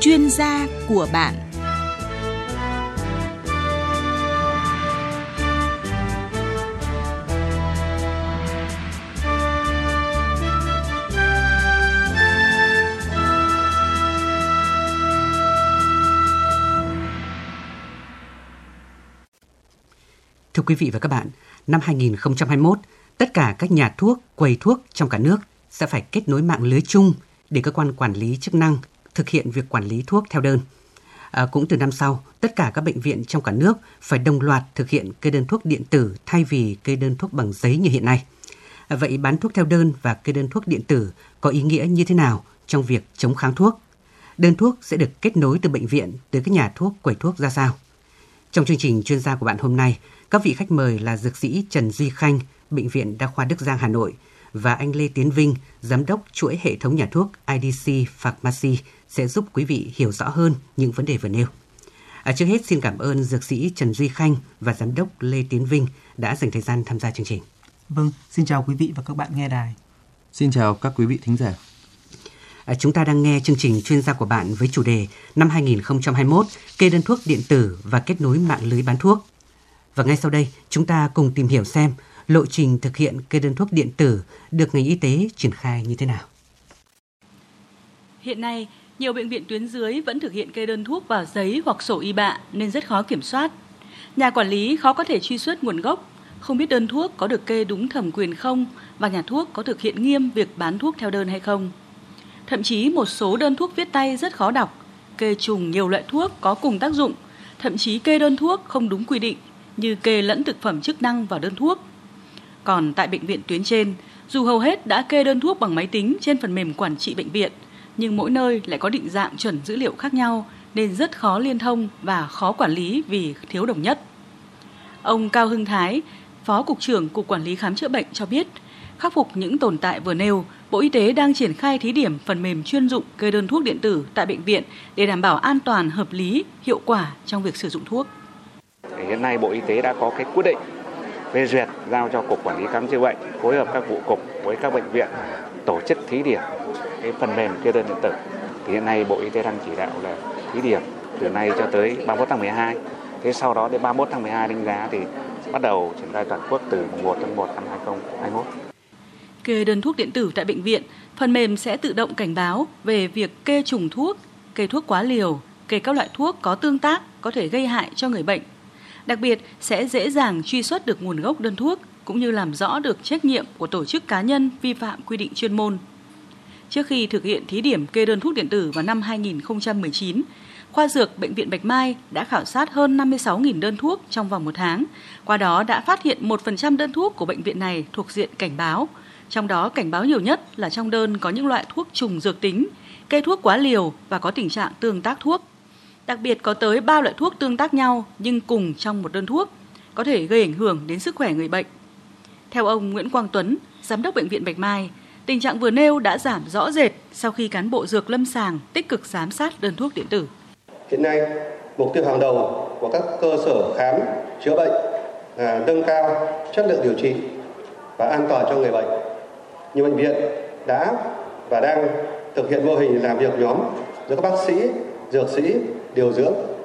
chuyên gia của bạn. Thưa quý vị và các bạn, năm 2021, tất cả các nhà thuốc, quầy thuốc trong cả nước sẽ phải kết nối mạng lưới chung để cơ quan quản lý chức năng thực hiện việc quản lý thuốc theo đơn. À, cũng từ năm sau, tất cả các bệnh viện trong cả nước phải đồng loạt thực hiện kê đơn thuốc điện tử thay vì kê đơn thuốc bằng giấy như hiện nay. À, vậy bán thuốc theo đơn và kê đơn thuốc điện tử có ý nghĩa như thế nào trong việc chống kháng thuốc? Đơn thuốc sẽ được kết nối từ bệnh viện tới các nhà thuốc quầy thuốc ra sao? Trong chương trình chuyên gia của bạn hôm nay, các vị khách mời là dược sĩ Trần Duy Khanh, Bệnh viện Đa khoa Đức Giang Hà Nội và anh Lê Tiến Vinh, Giám đốc chuỗi hệ thống nhà thuốc IDC Pharmacy sẽ giúp quý vị hiểu rõ hơn những vấn đề vừa nêu. À, trước hết xin cảm ơn dược sĩ Trần Duy Khanh và Giám đốc Lê Tiến Vinh đã dành thời gian tham gia chương trình. Vâng, xin chào quý vị và các bạn nghe đài. Xin chào các quý vị thính giả. À, chúng ta đang nghe chương trình chuyên gia của bạn với chủ đề năm 2021 kê đơn thuốc điện tử và kết nối mạng lưới bán thuốc. Và ngay sau đây, chúng ta cùng tìm hiểu xem lộ trình thực hiện kê đơn thuốc điện tử được ngành y tế triển khai như thế nào. Hiện nay, nhiều bệnh viện tuyến dưới vẫn thực hiện kê đơn thuốc vào giấy hoặc sổ y bạ nên rất khó kiểm soát. Nhà quản lý khó có thể truy xuất nguồn gốc, không biết đơn thuốc có được kê đúng thẩm quyền không và nhà thuốc có thực hiện nghiêm việc bán thuốc theo đơn hay không. Thậm chí một số đơn thuốc viết tay rất khó đọc, kê trùng nhiều loại thuốc có cùng tác dụng, thậm chí kê đơn thuốc không đúng quy định như kê lẫn thực phẩm chức năng vào đơn thuốc. Còn tại bệnh viện tuyến trên, dù hầu hết đã kê đơn thuốc bằng máy tính trên phần mềm quản trị bệnh viện, nhưng mỗi nơi lại có định dạng chuẩn dữ liệu khác nhau nên rất khó liên thông và khó quản lý vì thiếu đồng nhất. Ông Cao Hưng Thái, Phó Cục trưởng Cục Quản lý Khám chữa bệnh cho biết, khắc phục những tồn tại vừa nêu, Bộ Y tế đang triển khai thí điểm phần mềm chuyên dụng kê đơn thuốc điện tử tại bệnh viện để đảm bảo an toàn, hợp lý, hiệu quả trong việc sử dụng thuốc. Hiện nay Bộ Y tế đã có cái quyết định phê duyệt giao cho Cục Quản lý Khám chữa bệnh phối hợp các vụ cục với các bệnh viện tổ chức thí điểm cái phần mềm kê đơn điện tử. Thì hiện nay Bộ Y tế đang chỉ đạo là thí điểm từ nay cho tới 31 tháng 12. Thế sau đó đến 31 tháng 12 đánh giá thì bắt đầu triển khai toàn quốc từ 1 tháng 1 năm 2021. Kê đơn thuốc điện tử tại bệnh viện, phần mềm sẽ tự động cảnh báo về việc kê trùng thuốc, kê thuốc quá liều, kê các loại thuốc có tương tác có thể gây hại cho người bệnh. Đặc biệt sẽ dễ dàng truy xuất được nguồn gốc đơn thuốc cũng như làm rõ được trách nhiệm của tổ chức cá nhân vi phạm quy định chuyên môn. Trước khi thực hiện thí điểm kê đơn thuốc điện tử vào năm 2019, khoa dược Bệnh viện Bạch Mai đã khảo sát hơn 56.000 đơn thuốc trong vòng một tháng. Qua đó đã phát hiện 1% đơn thuốc của bệnh viện này thuộc diện cảnh báo. Trong đó cảnh báo nhiều nhất là trong đơn có những loại thuốc trùng dược tính, kê thuốc quá liều và có tình trạng tương tác thuốc. Đặc biệt có tới 3 loại thuốc tương tác nhau nhưng cùng trong một đơn thuốc, có thể gây ảnh hưởng đến sức khỏe người bệnh. Theo ông Nguyễn Quang Tuấn, Giám đốc Bệnh viện Bạch Mai, tình trạng vừa nêu đã giảm rõ rệt sau khi cán bộ dược lâm sàng tích cực giám sát đơn thuốc điện tử. Hiện nay, mục tiêu hàng đầu của các cơ sở khám chữa bệnh là nâng cao chất lượng điều trị và an toàn cho người bệnh. Nhiều bệnh viện đã và đang thực hiện mô hình làm việc nhóm giữa các bác sĩ, dược sĩ, điều dưỡng.